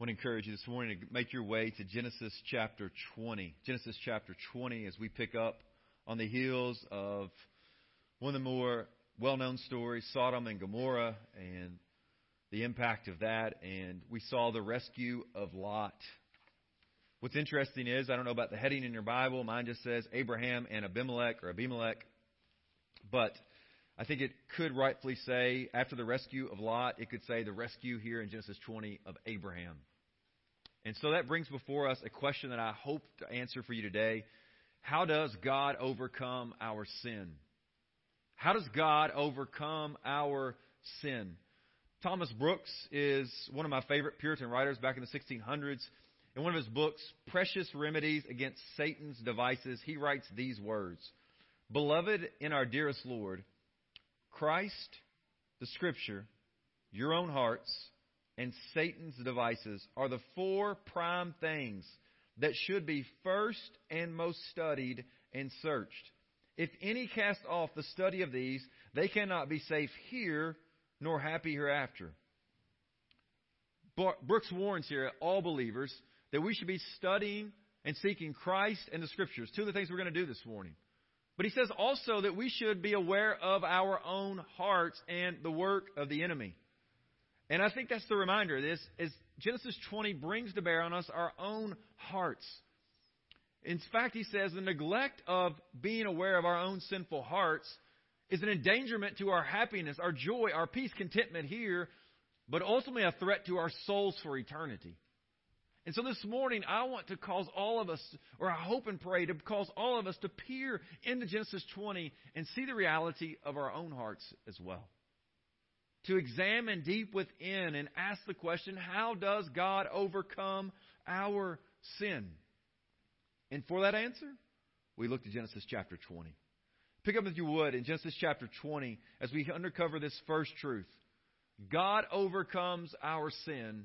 want to encourage you this morning to make your way to Genesis chapter 20. Genesis chapter 20 as we pick up on the heels of one of the more well-known stories, Sodom and Gomorrah, and the impact of that. And we saw the rescue of Lot. What's interesting is, I don't know about the heading in your Bible. Mine just says Abraham and Abimelech or Abimelech. But I think it could rightfully say, after the rescue of Lot, it could say the rescue here in Genesis 20 of Abraham. And so that brings before us a question that I hope to answer for you today. How does God overcome our sin? How does God overcome our sin? Thomas Brooks is one of my favorite Puritan writers back in the 1600s. In one of his books, Precious Remedies Against Satan's Devices, he writes these words Beloved in our dearest Lord, Christ, the Scripture, your own hearts, and Satan's devices are the four prime things that should be first and most studied and searched. If any cast off the study of these, they cannot be safe here nor happy hereafter. Brooks warns here all believers that we should be studying and seeking Christ and the Scriptures. Two of the things we're going to do this morning. But he says also that we should be aware of our own hearts and the work of the enemy. And I think that's the reminder of this is Genesis 20 brings to bear on us our own hearts. In fact, he says the neglect of being aware of our own sinful hearts is an endangerment to our happiness, our joy, our peace, contentment here, but ultimately a threat to our souls for eternity. And so this morning, I want to cause all of us, or I hope and pray to cause all of us to peer into Genesis 20 and see the reality of our own hearts as well. To examine deep within and ask the question, how does God overcome our sin? And for that answer, we look to Genesis chapter 20. Pick up if you would in Genesis chapter 20 as we undercover this first truth. God overcomes our sin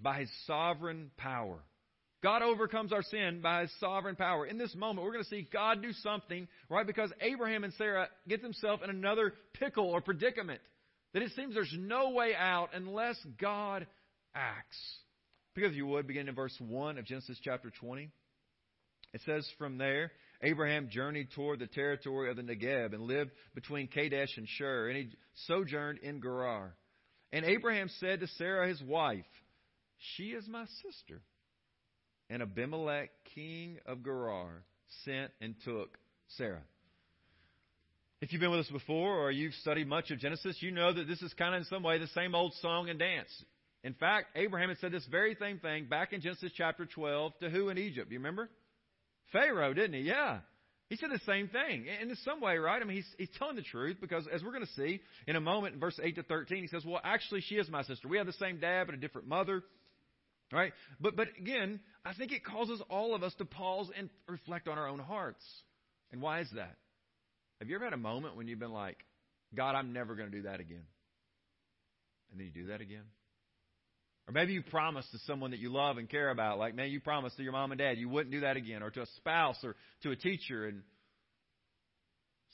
by his sovereign power. God overcomes our sin by his sovereign power. In this moment, we're going to see God do something, right? Because Abraham and Sarah get themselves in another pickle or predicament. That it seems there's no way out unless God acts. Because you would, begin in verse 1 of Genesis chapter 20. It says from there, Abraham journeyed toward the territory of the Negeb and lived between Kadesh and Shur, and he sojourned in Gerar. And Abraham said to Sarah his wife, she is my sister. And Abimelech, king of Gerar, sent and took Sarah. If you've been with us before or you've studied much of Genesis, you know that this is kind of in some way the same old song and dance. In fact, Abraham had said this very same thing back in Genesis chapter 12 to who in Egypt? You remember? Pharaoh, didn't he? Yeah. He said the same thing. And in some way, right? I mean, he's, he's telling the truth because as we're going to see in a moment in verse 8 to 13, he says, well, actually, she is my sister. We have the same dad, but a different mother. Right? But, but again, I think it causes all of us to pause and reflect on our own hearts. And why is that? Have you ever had a moment when you've been like, God, I'm never going to do that again? And then you do that again? Or maybe you promised to someone that you love and care about, like, man, you promised to your mom and dad you wouldn't do that again, or to a spouse or to a teacher, and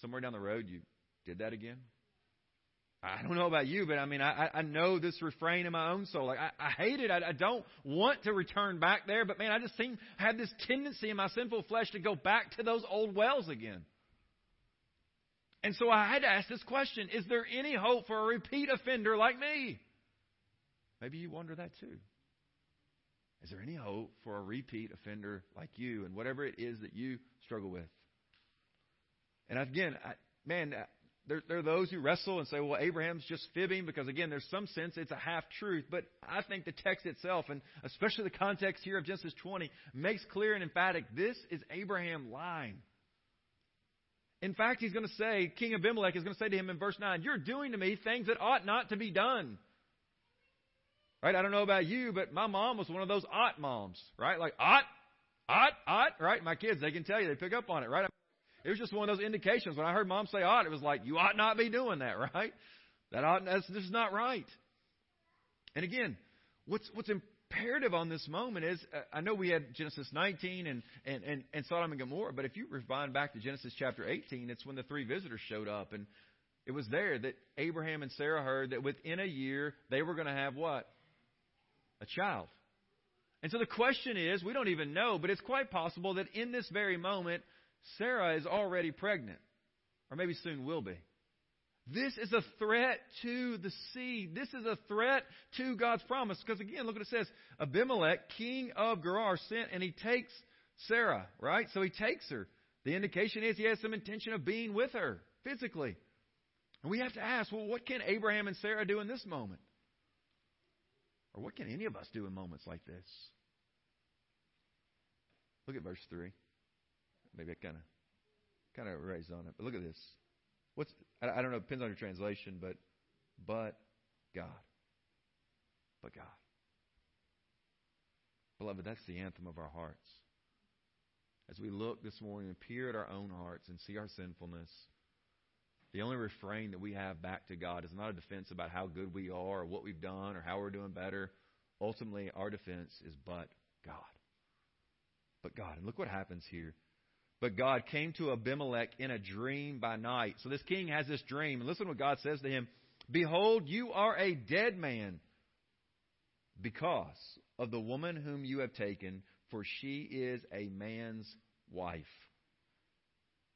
somewhere down the road you did that again? I don't know about you, but I mean, I, I know this refrain in my own soul. Like, I, I hate it. I, I don't want to return back there, but man, I just seem have this tendency in my sinful flesh to go back to those old wells again. And so I had to ask this question Is there any hope for a repeat offender like me? Maybe you wonder that too. Is there any hope for a repeat offender like you and whatever it is that you struggle with? And again, I, man, uh, there, there, are those who wrestle and say, well, Abraham's just fibbing because, again, there's some sense it's a half truth. But I think the text itself, and especially the context here of Genesis 20, makes clear and emphatic this is Abraham lying. In fact, he's going to say, King Abimelech is going to say to him in verse 9, You're doing to me things that ought not to be done. Right? I don't know about you, but my mom was one of those ought moms, right? Like, ought, ought, ought, right? My kids, they can tell you, they pick up on it, right? It was just one of those indications. When I heard mom say ought, it was like, you ought not be doing that, right? That ought, that's, this is not right. And again, what's, what's imperative on this moment is, uh, I know we had Genesis 19 and, and, and, and Sodom and Gomorrah, but if you rewind back to Genesis chapter 18, it's when the three visitors showed up. And it was there that Abraham and Sarah heard that within a year, they were going to have what? A child. And so the question is we don't even know, but it's quite possible that in this very moment, Sarah is already pregnant, or maybe soon will be. This is a threat to the seed. This is a threat to God's promise. Because again, look what it says. Abimelech, king of Gerar, sent and he takes Sarah, right? So he takes her. The indication is he has some intention of being with her physically. And we have to ask, well, what can Abraham and Sarah do in this moment? Or what can any of us do in moments like this? Look at verse 3. Maybe I kind of kind of raised on it. But look at this. What's I, don't know, it depends on your translation, but but God. But God. Beloved, that's the anthem of our hearts. As we look this morning and peer at our own hearts and see our sinfulness, the only refrain that we have back to God is not a defense about how good we are or what we've done or how we're doing better. Ultimately, our defense is but God. But God. And look what happens here. But God came to Abimelech in a dream by night. So this king has this dream. And listen to what God says to him Behold, you are a dead man because of the woman whom you have taken, for she is a man's wife.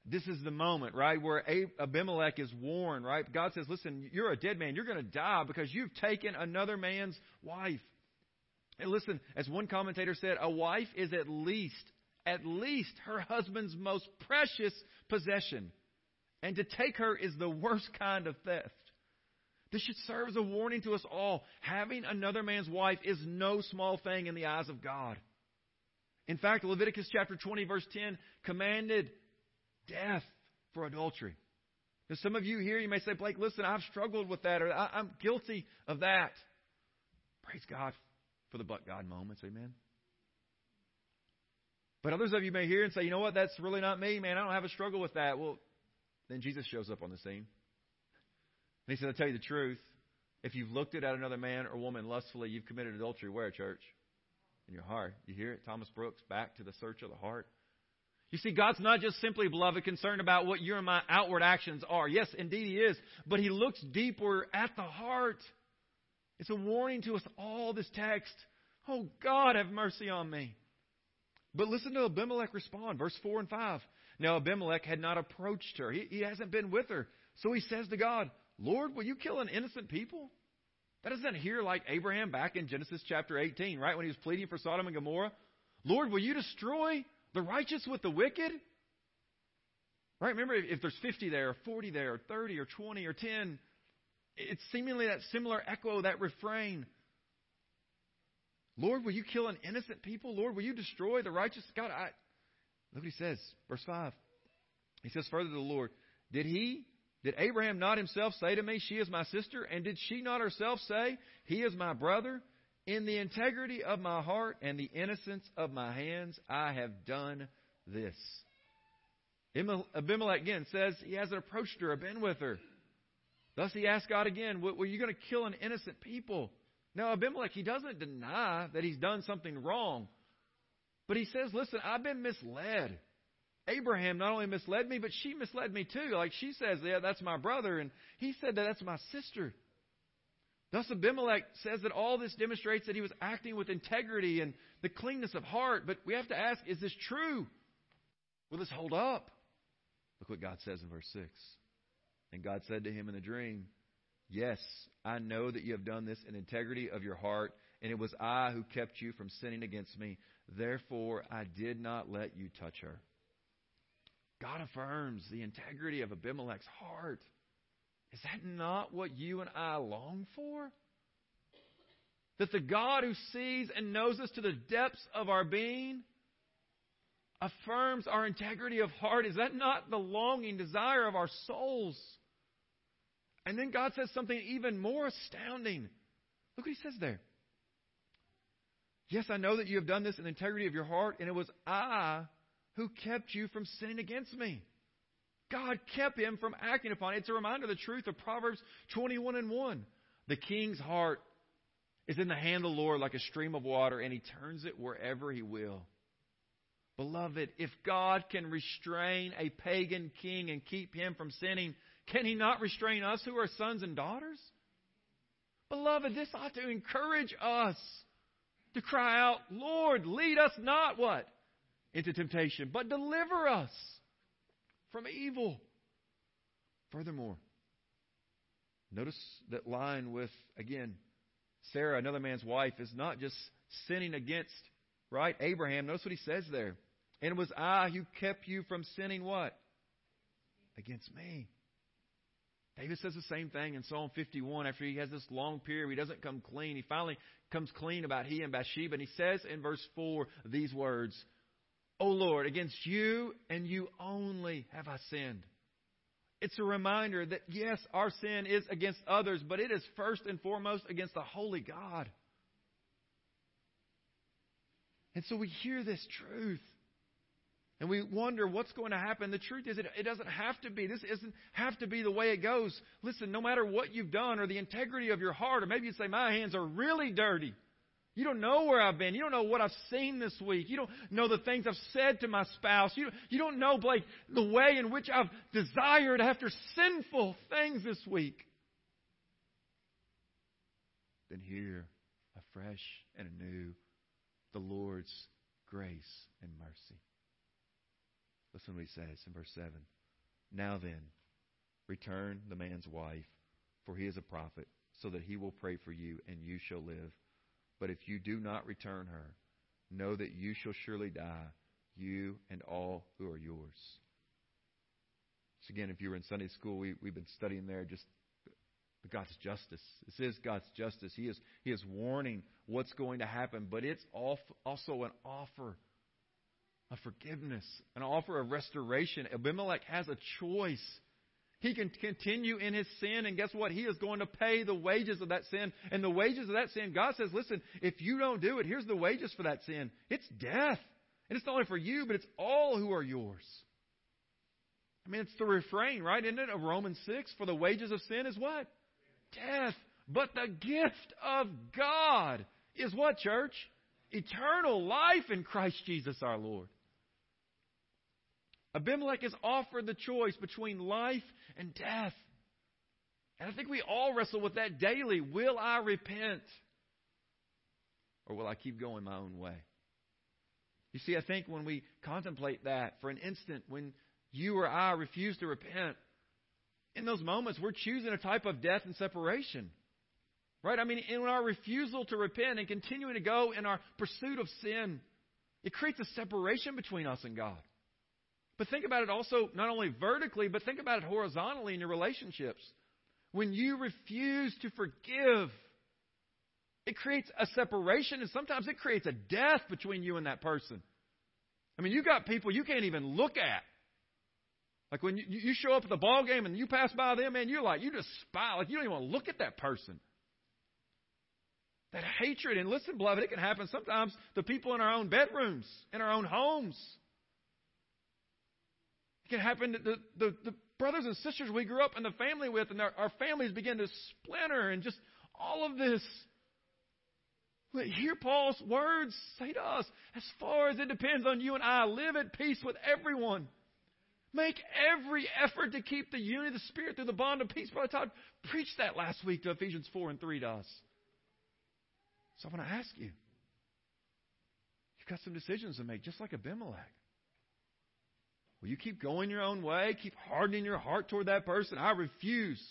This is the moment, right, where Abimelech is warned, right? God says, Listen, you're a dead man. You're going to die because you've taken another man's wife. And listen, as one commentator said, a wife is at least at least her husband's most precious possession. And to take her is the worst kind of theft. This should serve as a warning to us all. Having another man's wife is no small thing in the eyes of God. In fact, Leviticus chapter 20, verse 10 commanded death for adultery. Now, some of you here, you may say, Blake, listen, I've struggled with that, or I'm guilty of that. Praise God for the but God moments. Amen. But others of you may hear and say, you know what, that's really not me, man. I don't have a struggle with that. Well, then Jesus shows up on the scene. And he said, I'll tell you the truth. If you've looked at another man or woman lustfully, you've committed adultery. Where, church? In your heart. You hear it? Thomas Brooks, back to the search of the heart. You see, God's not just simply, beloved, concerned about what your and my outward actions are. Yes, indeed He is. But He looks deeper at the heart. It's a warning to us all, this text. Oh, God, have mercy on me. But listen to Abimelech respond, verse 4 and 5. Now Abimelech had not approached her. He, he hasn't been with her. So he says to God, Lord, will you kill an innocent people? That doesn't hear like Abraham back in Genesis chapter 18, right? When he was pleading for Sodom and Gomorrah. Lord, will you destroy the righteous with the wicked? Right? Remember, if there's 50 there, or 40 there, or 30, or 20, or 10, it's seemingly that similar echo, that refrain. Lord, will you kill an innocent people? Lord, will you destroy the righteous? God, I. Look what he says, verse 5. He says further to the Lord, Did he, did Abraham not himself say to me, She is my sister? And did she not herself say, He is my brother? In the integrity of my heart and the innocence of my hands, I have done this. Abimelech again says he hasn't approached her or been with her. Thus he asked God again, Were you going to kill an innocent people? Now, Abimelech, he doesn't deny that he's done something wrong. But he says, listen, I've been misled. Abraham not only misled me, but she misled me too. Like she says, yeah, that's my brother. And he said that that's my sister. Thus, Abimelech says that all this demonstrates that he was acting with integrity and the cleanness of heart. But we have to ask, is this true? Will this hold up? Look what God says in verse 6. And God said to him in the dream, Yes, I know that you have done this in integrity of your heart, and it was I who kept you from sinning against me. Therefore, I did not let you touch her. God affirms the integrity of Abimelech's heart. Is that not what you and I long for? That the God who sees and knows us to the depths of our being affirms our integrity of heart. Is that not the longing desire of our souls? And then God says something even more astounding. Look what he says there. Yes, I know that you have done this in the integrity of your heart, and it was I who kept you from sinning against me. God kept him from acting upon it. It's a reminder of the truth of Proverbs 21 and 1. The king's heart is in the hand of the Lord like a stream of water, and he turns it wherever he will. Beloved, if God can restrain a pagan king and keep him from sinning, can he not restrain us who are sons and daughters? Beloved, this ought to encourage us. to cry out, Lord, lead us not what? Into temptation, but deliver us from evil. Furthermore, notice that line with, again, Sarah, another man's wife, is not just sinning against, right? Abraham. Notice what he says there. And it was I who kept you from sinning what? Against me. David says the same thing in Psalm 51 after he has this long period he doesn't come clean. He finally comes clean about he and Bathsheba. And he says in verse 4 these words, O Lord, against you and you only have I sinned. It's a reminder that yes, our sin is against others, but it is first and foremost against the holy God. And so we hear this truth. And we wonder what's going to happen. The truth is, it, it doesn't have to be. This doesn't have to be the way it goes. Listen, no matter what you've done or the integrity of your heart, or maybe you say, My hands are really dirty. You don't know where I've been. You don't know what I've seen this week. You don't know the things I've said to my spouse. You, you don't know, Blake, the way in which I've desired after sinful things this week. Then hear afresh and anew the Lord's grace and mercy. Listen to what he says in verse 7. Now then, return the man's wife, for he is a prophet, so that he will pray for you, and you shall live. But if you do not return her, know that you shall surely die, you and all who are yours. So again, if you were in Sunday school, we, we've been studying there just God's justice. This is God's justice. He is, he is warning what's going to happen, but it's also an offer of forgiveness, an offer of restoration. Abimelech has a choice. He can continue in his sin, and guess what? He is going to pay the wages of that sin. And the wages of that sin, God says, listen, if you don't do it, here's the wages for that sin it's death. And it's not only for you, but it's all who are yours. I mean, it's the refrain, right? Isn't it? Of Romans 6 For the wages of sin is what? Death. But the gift of God is what, church? Eternal life in Christ Jesus our Lord. Abimelech is offered the choice between life and death. And I think we all wrestle with that daily. Will I repent? Or will I keep going my own way? You see, I think when we contemplate that for an instant, when you or I refuse to repent, in those moments, we're choosing a type of death and separation. Right? I mean, in our refusal to repent and continuing to go in our pursuit of sin, it creates a separation between us and God. But think about it also not only vertically, but think about it horizontally in your relationships. When you refuse to forgive, it creates a separation and sometimes it creates a death between you and that person. I mean, you got people you can't even look at. Like when you, you show up at the ball game and you pass by them, man, you're like, you just spy. Like you don't even want to look at that person. That hatred. And listen, beloved, it can happen sometimes to people in our own bedrooms, in our own homes. Can happen to the, the, the brothers and sisters we grew up in the family with, and our, our families begin to splinter, and just all of this. Hear Paul's words say to us, as far as it depends on you and I, live at peace with everyone. Make every effort to keep the unity of the Spirit through the bond of peace. Brother Todd preached that last week to Ephesians 4 and 3 to us. So I want to ask you, you've got some decisions to make, just like Abimelech. Will you keep going your own way? Keep hardening your heart toward that person? I refuse.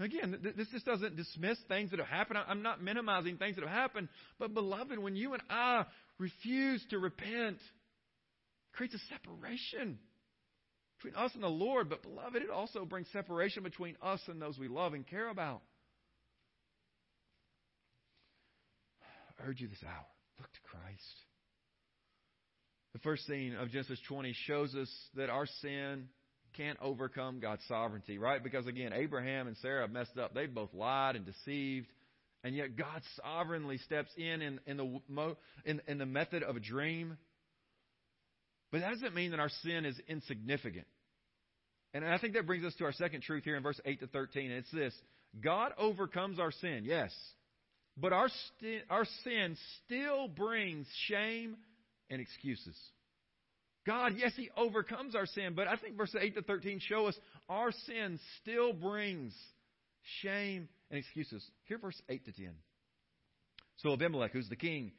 Again, this just doesn't dismiss things that have happened. I'm not minimizing things that have happened. But, beloved, when you and I refuse to repent, it creates a separation between us and the Lord. But, beloved, it also brings separation between us and those we love and care about. I urge you this hour look to Christ. The first scene of Genesis 20 shows us that our sin can't overcome God's sovereignty, right? Because again, Abraham and Sarah messed up. They both lied and deceived. And yet God sovereignly steps in in, in the, in, in the method of a dream. But that doesn't mean that our sin is insignificant. And I think that brings us to our second truth here in verse 8 to 13. And it's this God overcomes our sin, yes. But our, st- our sin still brings shame and excuses. God, yes, He overcomes our sin, but I think verses 8 to 13 show us our sin still brings shame and excuses. Here, verse 8 to 10. So Abimelech, who's the king,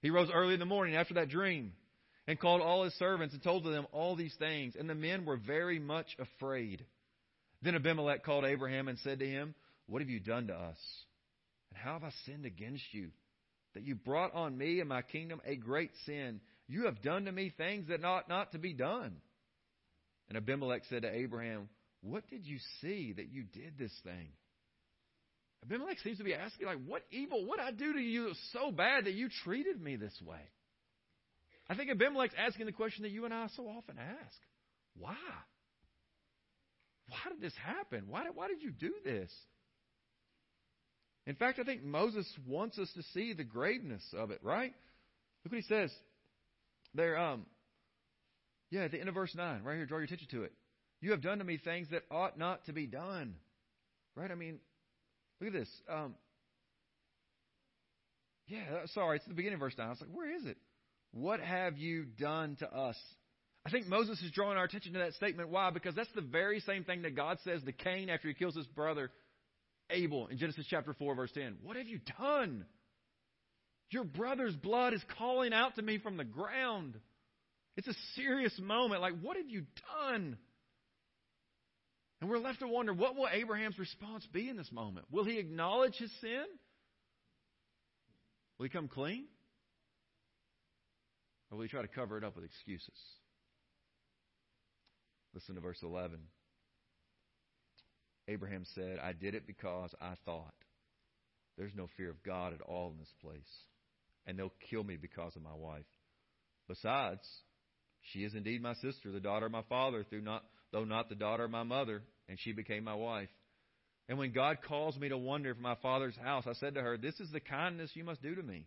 he rose early in the morning after that dream and called all his servants and told them all these things. And the men were very much afraid. Then Abimelech called Abraham and said to him, What have you done to us? And how have I sinned against you? That you brought on me and my kingdom a great sin. You have done to me things that ought not to be done. And Abimelech said to Abraham, What did you see that you did this thing? Abimelech seems to be asking, like, what evil, what I do to you so bad that you treated me this way? I think Abimelech's asking the question that you and I so often ask. Why? Why did this happen? Why did, why did you do this? In fact, I think Moses wants us to see the graveness of it, right? Look what he says. There, um, yeah, at the end of verse 9, right here, draw your attention to it. You have done to me things that ought not to be done. Right? I mean, look at this. Um, yeah, uh, sorry, it's the beginning of verse 9. I was like, where is it? What have you done to us? I think Moses is drawing our attention to that statement. Why? Because that's the very same thing that God says to Cain after he kills his brother Abel in Genesis chapter 4, verse 10. What have you done? Your brother's blood is calling out to me from the ground. It's a serious moment. Like, what have you done? And we're left to wonder what will Abraham's response be in this moment? Will he acknowledge his sin? Will he come clean? Or will he try to cover it up with excuses? Listen to verse 11. Abraham said, I did it because I thought there's no fear of God at all in this place, and they'll kill me because of my wife. Besides, she is indeed my sister, the daughter of my father, not, though not the daughter of my mother, and she became my wife. And when God calls me to wander from my father's house, I said to her, This is the kindness you must do to me.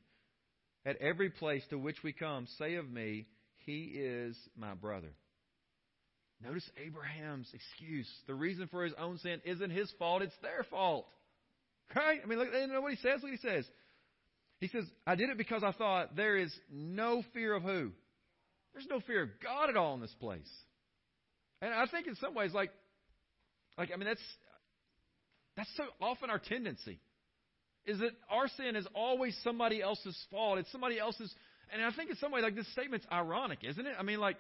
At every place to which we come, say of me, He is my brother. Notice Abraham's excuse. The reason for his own sin isn't his fault, it's their fault. Right? I mean, look, you know what he says? What he says. He says, I did it because I thought there is no fear of who? There's no fear of God at all in this place. And I think in some ways, like, like I mean, that's that's so often our tendency. Is that our sin is always somebody else's fault. It's somebody else's and I think in some way, like this statement's ironic, isn't it? I mean, like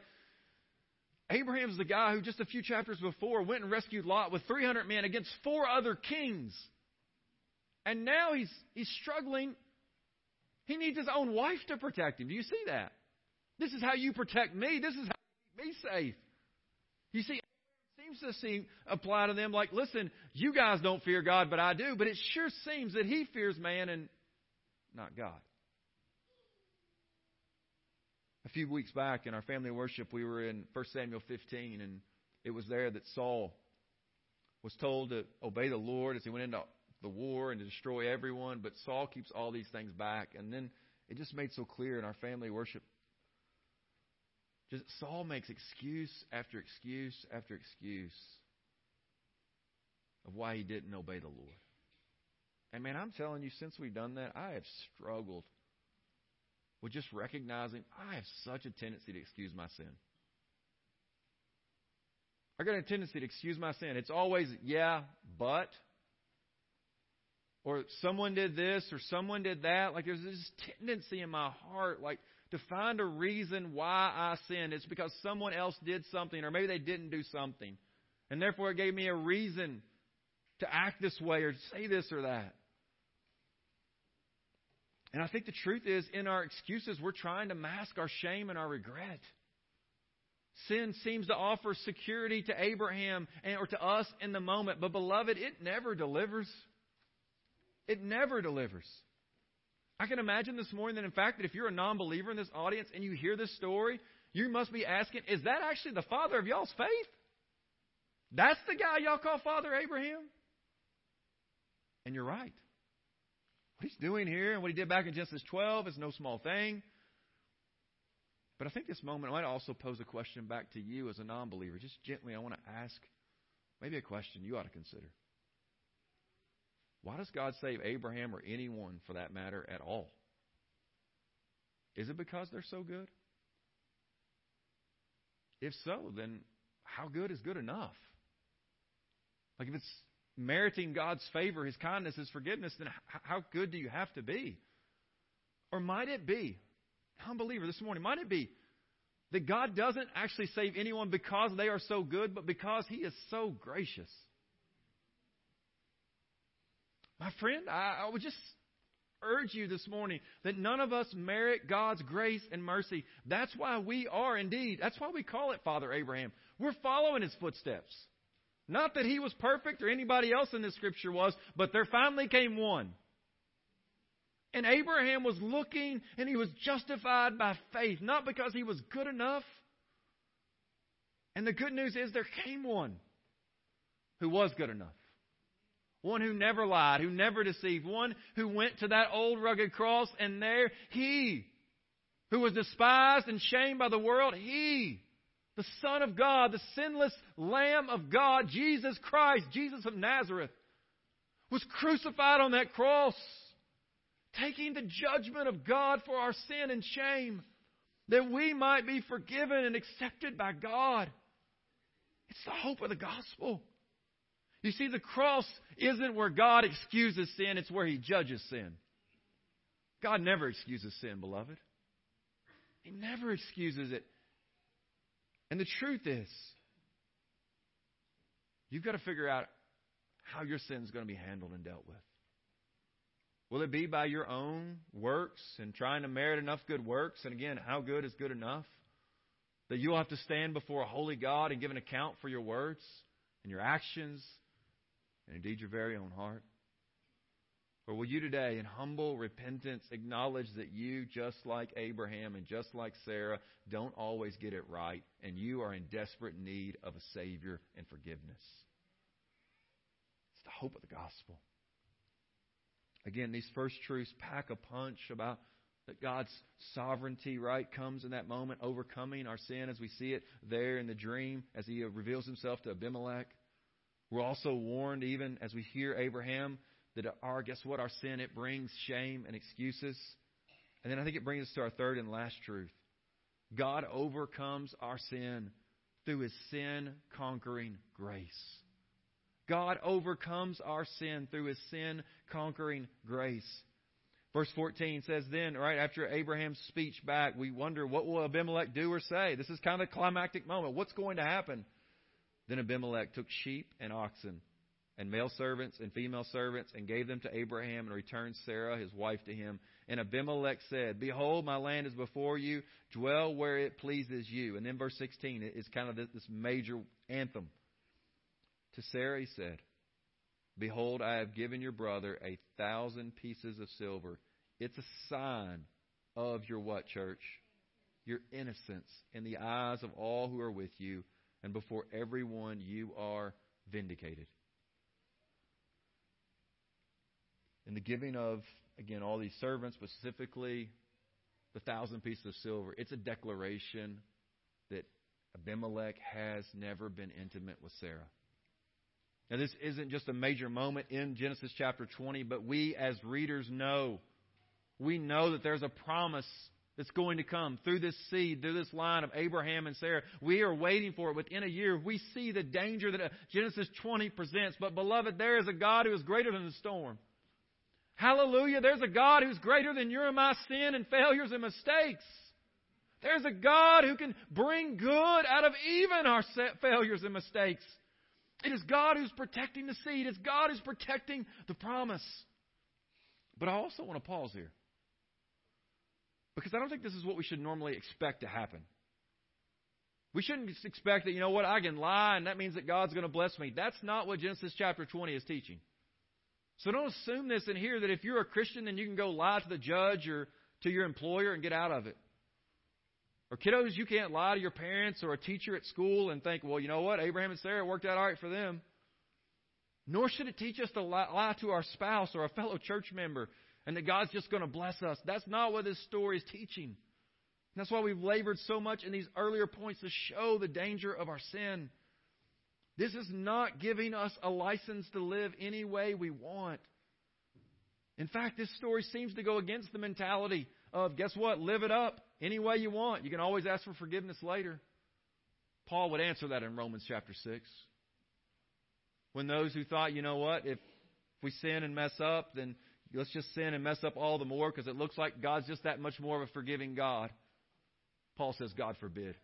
Abraham's the guy who just a few chapters before went and rescued Lot with 300 men against four other kings. And now he's he's struggling. He needs his own wife to protect him. Do you see that? This is how you protect me. This is how you keep me safe. You see, it seems to seem apply to them like, listen, you guys don't fear God, but I do. But it sure seems that he fears man and not God. A few weeks back in our family worship, we were in 1 Samuel 15, and it was there that Saul was told to obey the Lord as he went into the war and to destroy everyone. But Saul keeps all these things back. And then it just made so clear in our family worship just Saul makes excuse after excuse after excuse of why he didn't obey the Lord. And man, I'm telling you, since we've done that, I have struggled with just recognizing I have such a tendency to excuse my sin. I got a tendency to excuse my sin. It's always, yeah, but. Or someone did this or someone did that. Like there's this tendency in my heart, like to find a reason why I sinned. It's because someone else did something, or maybe they didn't do something. And therefore, it gave me a reason to act this way or say this or that. And I think the truth is, in our excuses, we're trying to mask our shame and our regret. Sin seems to offer security to Abraham and, or to us in the moment, but beloved, it never delivers. It never delivers. I can imagine this morning that, in fact, that if you're a non believer in this audience and you hear this story, you must be asking, is that actually the father of y'all's faith? That's the guy y'all call Father Abraham? And you're right. What he's doing here and what he did back in Genesis 12 is no small thing. But I think this moment I might also pose a question back to you as a non believer. Just gently, I want to ask maybe a question you ought to consider. Why does God save Abraham or anyone for that matter at all? Is it because they're so good? If so, then how good is good enough? Like if it's meriting God's favor, His kindness, His forgiveness, then how good do you have to be? Or might it be, unbeliever this morning, might it be that God doesn't actually save anyone because they are so good, but because He is so gracious? My friend, I, I would just urge you this morning that none of us merit God's grace and mercy. That's why we are indeed, that's why we call it Father Abraham. We're following his footsteps. Not that he was perfect or anybody else in this scripture was, but there finally came one. And Abraham was looking and he was justified by faith, not because he was good enough. And the good news is there came one who was good enough. One who never lied, who never deceived, one who went to that old rugged cross, and there he, who was despised and shamed by the world, he, the Son of God, the sinless Lamb of God, Jesus Christ, Jesus of Nazareth, was crucified on that cross, taking the judgment of God for our sin and shame, that we might be forgiven and accepted by God. It's the hope of the gospel. You see, the cross isn't where God excuses sin, it's where He judges sin. God never excuses sin, beloved. He never excuses it. And the truth is, you've got to figure out how your sin is going to be handled and dealt with. Will it be by your own works and trying to merit enough good works? And again, how good is good enough? That you'll have to stand before a holy God and give an account for your words and your actions and indeed your very own heart? Or will you today, in humble repentance, acknowledge that you, just like Abraham and just like Sarah, don't always get it right, and you are in desperate need of a Savior and forgiveness? It's the hope of the gospel. Again, these first truths pack a punch about that God's sovereignty, right, comes in that moment, overcoming our sin as we see it there in the dream, as He reveals Himself to Abimelech. We're also warned, even as we hear Abraham, that our, guess what? Our sin, it brings shame and excuses. And then I think it brings us to our third and last truth. God overcomes our sin through his sin conquering grace. God overcomes our sin through his sin conquering grace. Verse 14 says, Then, right after Abraham's speech back, we wonder what will Abimelech do or say? This is kind of a climactic moment. What's going to happen? Then Abimelech took sheep and oxen, and male servants and female servants, and gave them to Abraham, and returned Sarah, his wife, to him. And Abimelech said, Behold, my land is before you, dwell where it pleases you. And then verse 16 is kind of this, this major anthem. To Sarah he said, Behold, I have given your brother a thousand pieces of silver. It's a sign of your what, church? Your innocence in the eyes of all who are with you and before everyone you are vindicated. In the giving of, again, all these servants, specifically the thousand pieces of silver, it's a declaration that Abimelech has never been intimate with Sarah. Now, this isn't just a major moment in Genesis chapter 20, but we as readers know, we know that there's a promise that's going to come through this seed, through this line of Abraham and Sarah. We are waiting for it within a year. We see the danger that uh, Genesis 20 presents. But, beloved, there is a God who is greater than the storm. Hallelujah. There's a God who's greater than your and my sin and failures and mistakes. There's a God who can bring good out of even our failures and mistakes. It is God who's protecting the seed. It's God who's protecting the promise. But I also want to pause here. Because I don't think this is what we should normally expect to happen. We shouldn't expect that, you know what, I can lie and that means that God's going to bless me. That's not what Genesis chapter 20 is teaching. So don't assume this in here that if you're a Christian, then you can go lie to the judge or to your employer and get out of it. Or kiddos, you can't lie to your parents or a teacher at school and think, well, you know what, Abraham and Sarah worked out all right for them. Nor should it teach us to lie to our spouse or a fellow church member and that God's just going to bless us. That's not what this story is teaching. That's why we've labored so much in these earlier points to show the danger of our sin. This is not giving us a license to live any way we want. In fact, this story seems to go against the mentality of, guess what? Live it up any way you want. You can always ask for forgiveness later. Paul would answer that in Romans chapter 6. When those who thought, you know what, if we sin and mess up, then let's just sin and mess up all the more because it looks like God's just that much more of a forgiving God. Paul says, God forbid.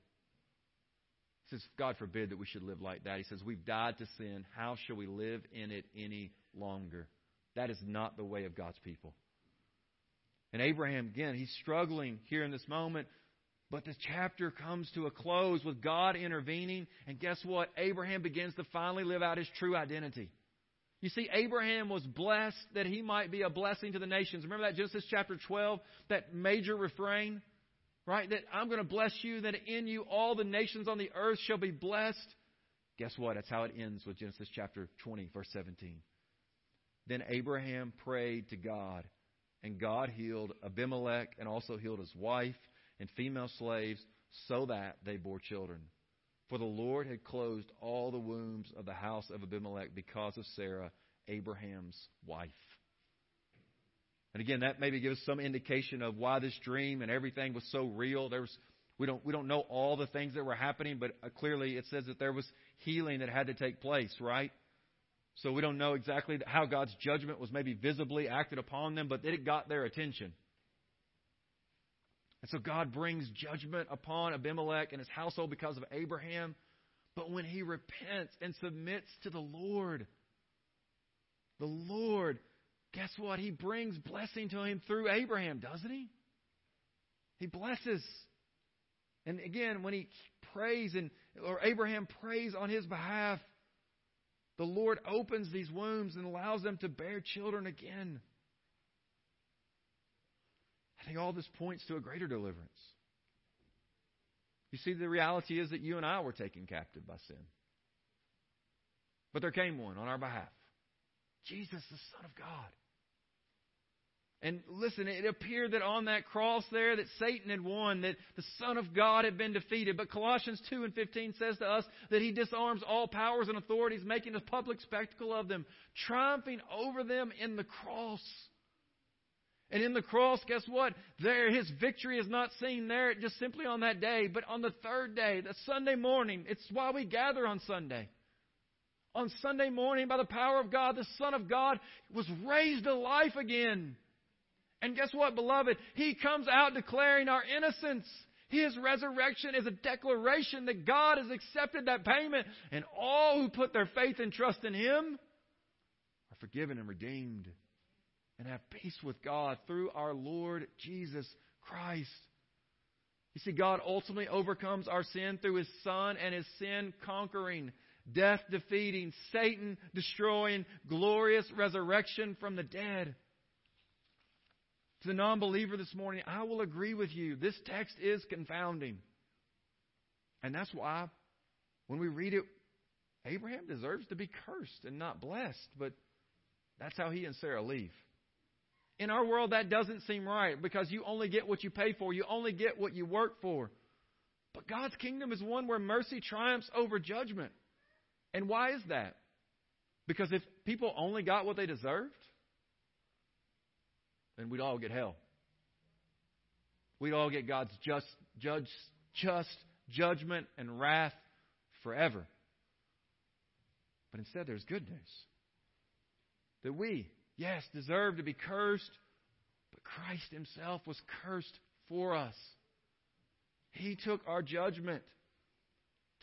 He says, God forbid that we should live like that. He says, We've died to sin. How shall we live in it any longer? That is not the way of God's people. And Abraham, again, he's struggling here in this moment, but the chapter comes to a close with God intervening. And guess what? Abraham begins to finally live out his true identity. You see, Abraham was blessed that he might be a blessing to the nations. Remember that Genesis chapter 12, that major refrain? Right? That I'm going to bless you, that in you all the nations on the earth shall be blessed. Guess what? That's how it ends with Genesis chapter 20, verse 17. Then Abraham prayed to God, and God healed Abimelech and also healed his wife and female slaves so that they bore children. For the Lord had closed all the wombs of the house of Abimelech because of Sarah, Abraham's wife. And again, that maybe gives some indication of why this dream and everything was so real. There was, we don't, we don't know all the things that were happening, but uh, clearly it says that there was healing that had to take place, right? So we don't know exactly how God's judgment was maybe visibly acted upon them, but it got their attention. And so God brings judgment upon Abimelech and his household because of Abraham. But when he repents and submits to the Lord, the Lord, guess what? He brings blessing to him through Abraham, doesn't he? He blesses. And again, when he prays and or Abraham prays on his behalf, the Lord opens these wombs and allows them to bear children again. I think all this points to a greater deliverance. You see, the reality is that you and I were taken captive by sin. But there came one on our behalf Jesus, the Son of God. And listen, it appeared that on that cross there that Satan had won, that the Son of God had been defeated. But Colossians 2 and 15 says to us that he disarms all powers and authorities, making a public spectacle of them, triumphing over them in the cross. And in the cross, guess what? There, his victory is not seen there just simply on that day, but on the third day, the Sunday morning. It's why we gather on Sunday. On Sunday morning, by the power of God, the Son of God was raised to life again. And guess what, beloved? He comes out declaring our innocence. His resurrection is a declaration that God has accepted that payment, and all who put their faith and trust in Him are forgiven and redeemed and have peace with God through our Lord Jesus Christ. You see, God ultimately overcomes our sin through His Son and His sin conquering, death defeating, Satan destroying, glorious resurrection from the dead. To the non believer this morning, I will agree with you. This text is confounding. And that's why when we read it, Abraham deserves to be cursed and not blessed. But that's how he and Sarah leave. In our world, that doesn't seem right because you only get what you pay for, you only get what you work for. But God's kingdom is one where mercy triumphs over judgment. And why is that? Because if people only got what they deserved, then we'd all get hell. We'd all get God's just, judge, just judgment and wrath forever. But instead, there's good news that we, yes, deserve to be cursed, but Christ Himself was cursed for us. He took our judgment.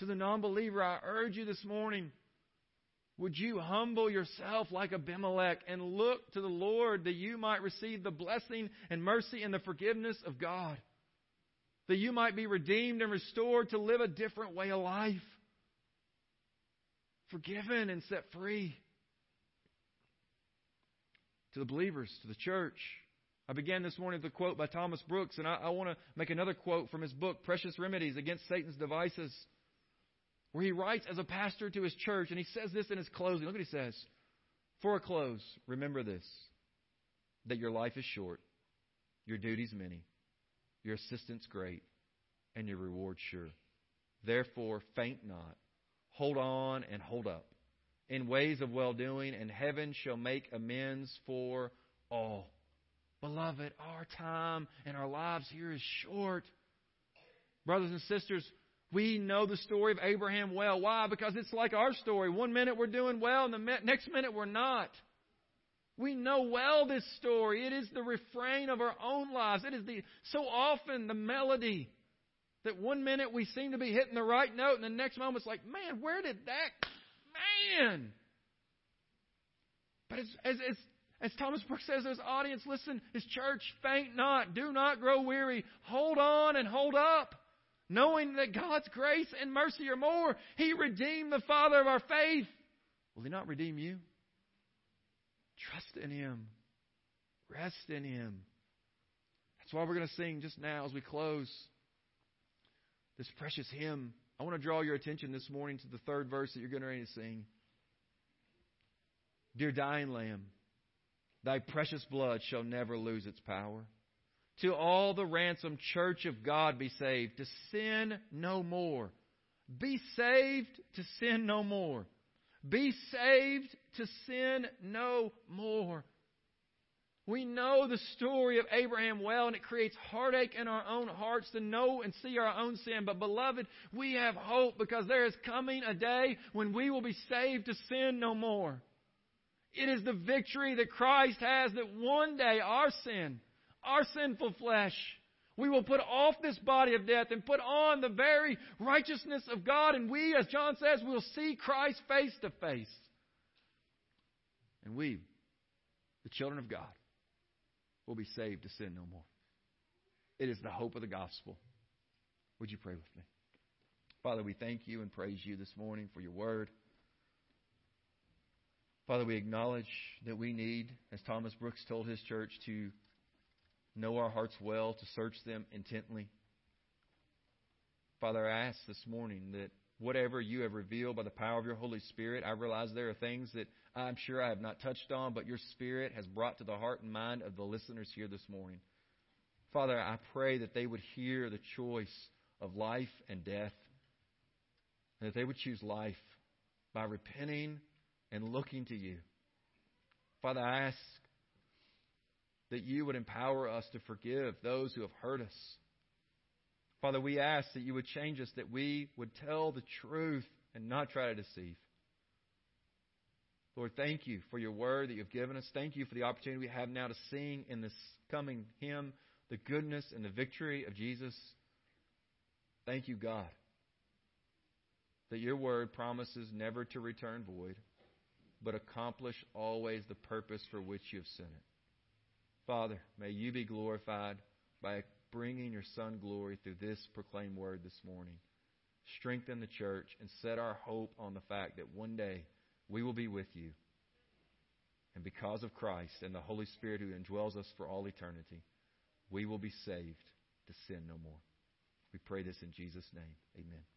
To the non believer, I urge you this morning would you humble yourself like Abimelech and look to the Lord that you might receive the blessing and mercy and the forgiveness of God? That you might be redeemed and restored to live a different way of life. Forgiven and set free to the believers, to the church. I began this morning with a quote by Thomas Brooks, and I, I want to make another quote from his book, Precious Remedies Against Satan's Devices, where he writes as a pastor to his church, and he says this in his closing. Look what he says. For a close, remember this that your life is short, your duties many, your assistance great, and your reward sure. Therefore, faint not. Hold on and hold up in ways of well doing, and heaven shall make amends for all. Beloved, our time and our lives here is short. Brothers and sisters, we know the story of Abraham well. Why? Because it's like our story. One minute we're doing well, and the next minute we're not. We know well this story. It is the refrain of our own lives. It is the so often the melody that one minute we seem to be hitting the right note, and the next moment it's like, man, where did that man? But as, as, as, as Thomas Brooks says to his audience, listen, his church, faint not, do not grow weary, hold on and hold up, knowing that God's grace and mercy are more. He redeemed the father of our faith. Will he not redeem you? Trust in him. Rest in him. That's why we're going to sing just now as we close this precious hymn. I want to draw your attention this morning to the third verse that you're going to sing. Dear dying lamb, thy precious blood shall never lose its power. To all the ransomed church of God be saved, to sin no more. Be saved to sin no more. Be saved to sin no more. We know the story of Abraham well, and it creates heartache in our own hearts to know and see our own sin. But, beloved, we have hope because there is coming a day when we will be saved to sin no more. It is the victory that Christ has that one day our sin, our sinful flesh, we will put off this body of death and put on the very righteousness of God. And we, as John says, will see Christ face to face. And we, the children of God, will be saved to sin no more. It is the hope of the gospel. Would you pray with me? Father, we thank you and praise you this morning for your word. Father, we acknowledge that we need, as Thomas Brooks told his church, to know our hearts well, to search them intently. Father, I ask this morning that whatever you have revealed by the power of your Holy Spirit, I realize there are things that I'm sure I have not touched on, but your Spirit has brought to the heart and mind of the listeners here this morning. Father, I pray that they would hear the choice of life and death, and that they would choose life by repenting and looking to you. Father, I ask that you would empower us to forgive those who have hurt us. Father, we ask that you would change us, that we would tell the truth and not try to deceive. Lord, thank you for your word that you've given us. Thank you for the opportunity we have now to sing in this coming hymn the goodness and the victory of Jesus. Thank you, God, that your word promises never to return void, but accomplish always the purpose for which you have sent it. Father, may you be glorified by bringing your Son glory through this proclaimed word this morning. Strengthen the church and set our hope on the fact that one day we will be with you. And because of Christ and the Holy Spirit who indwells us for all eternity, we will be saved to sin no more. We pray this in Jesus' name. Amen.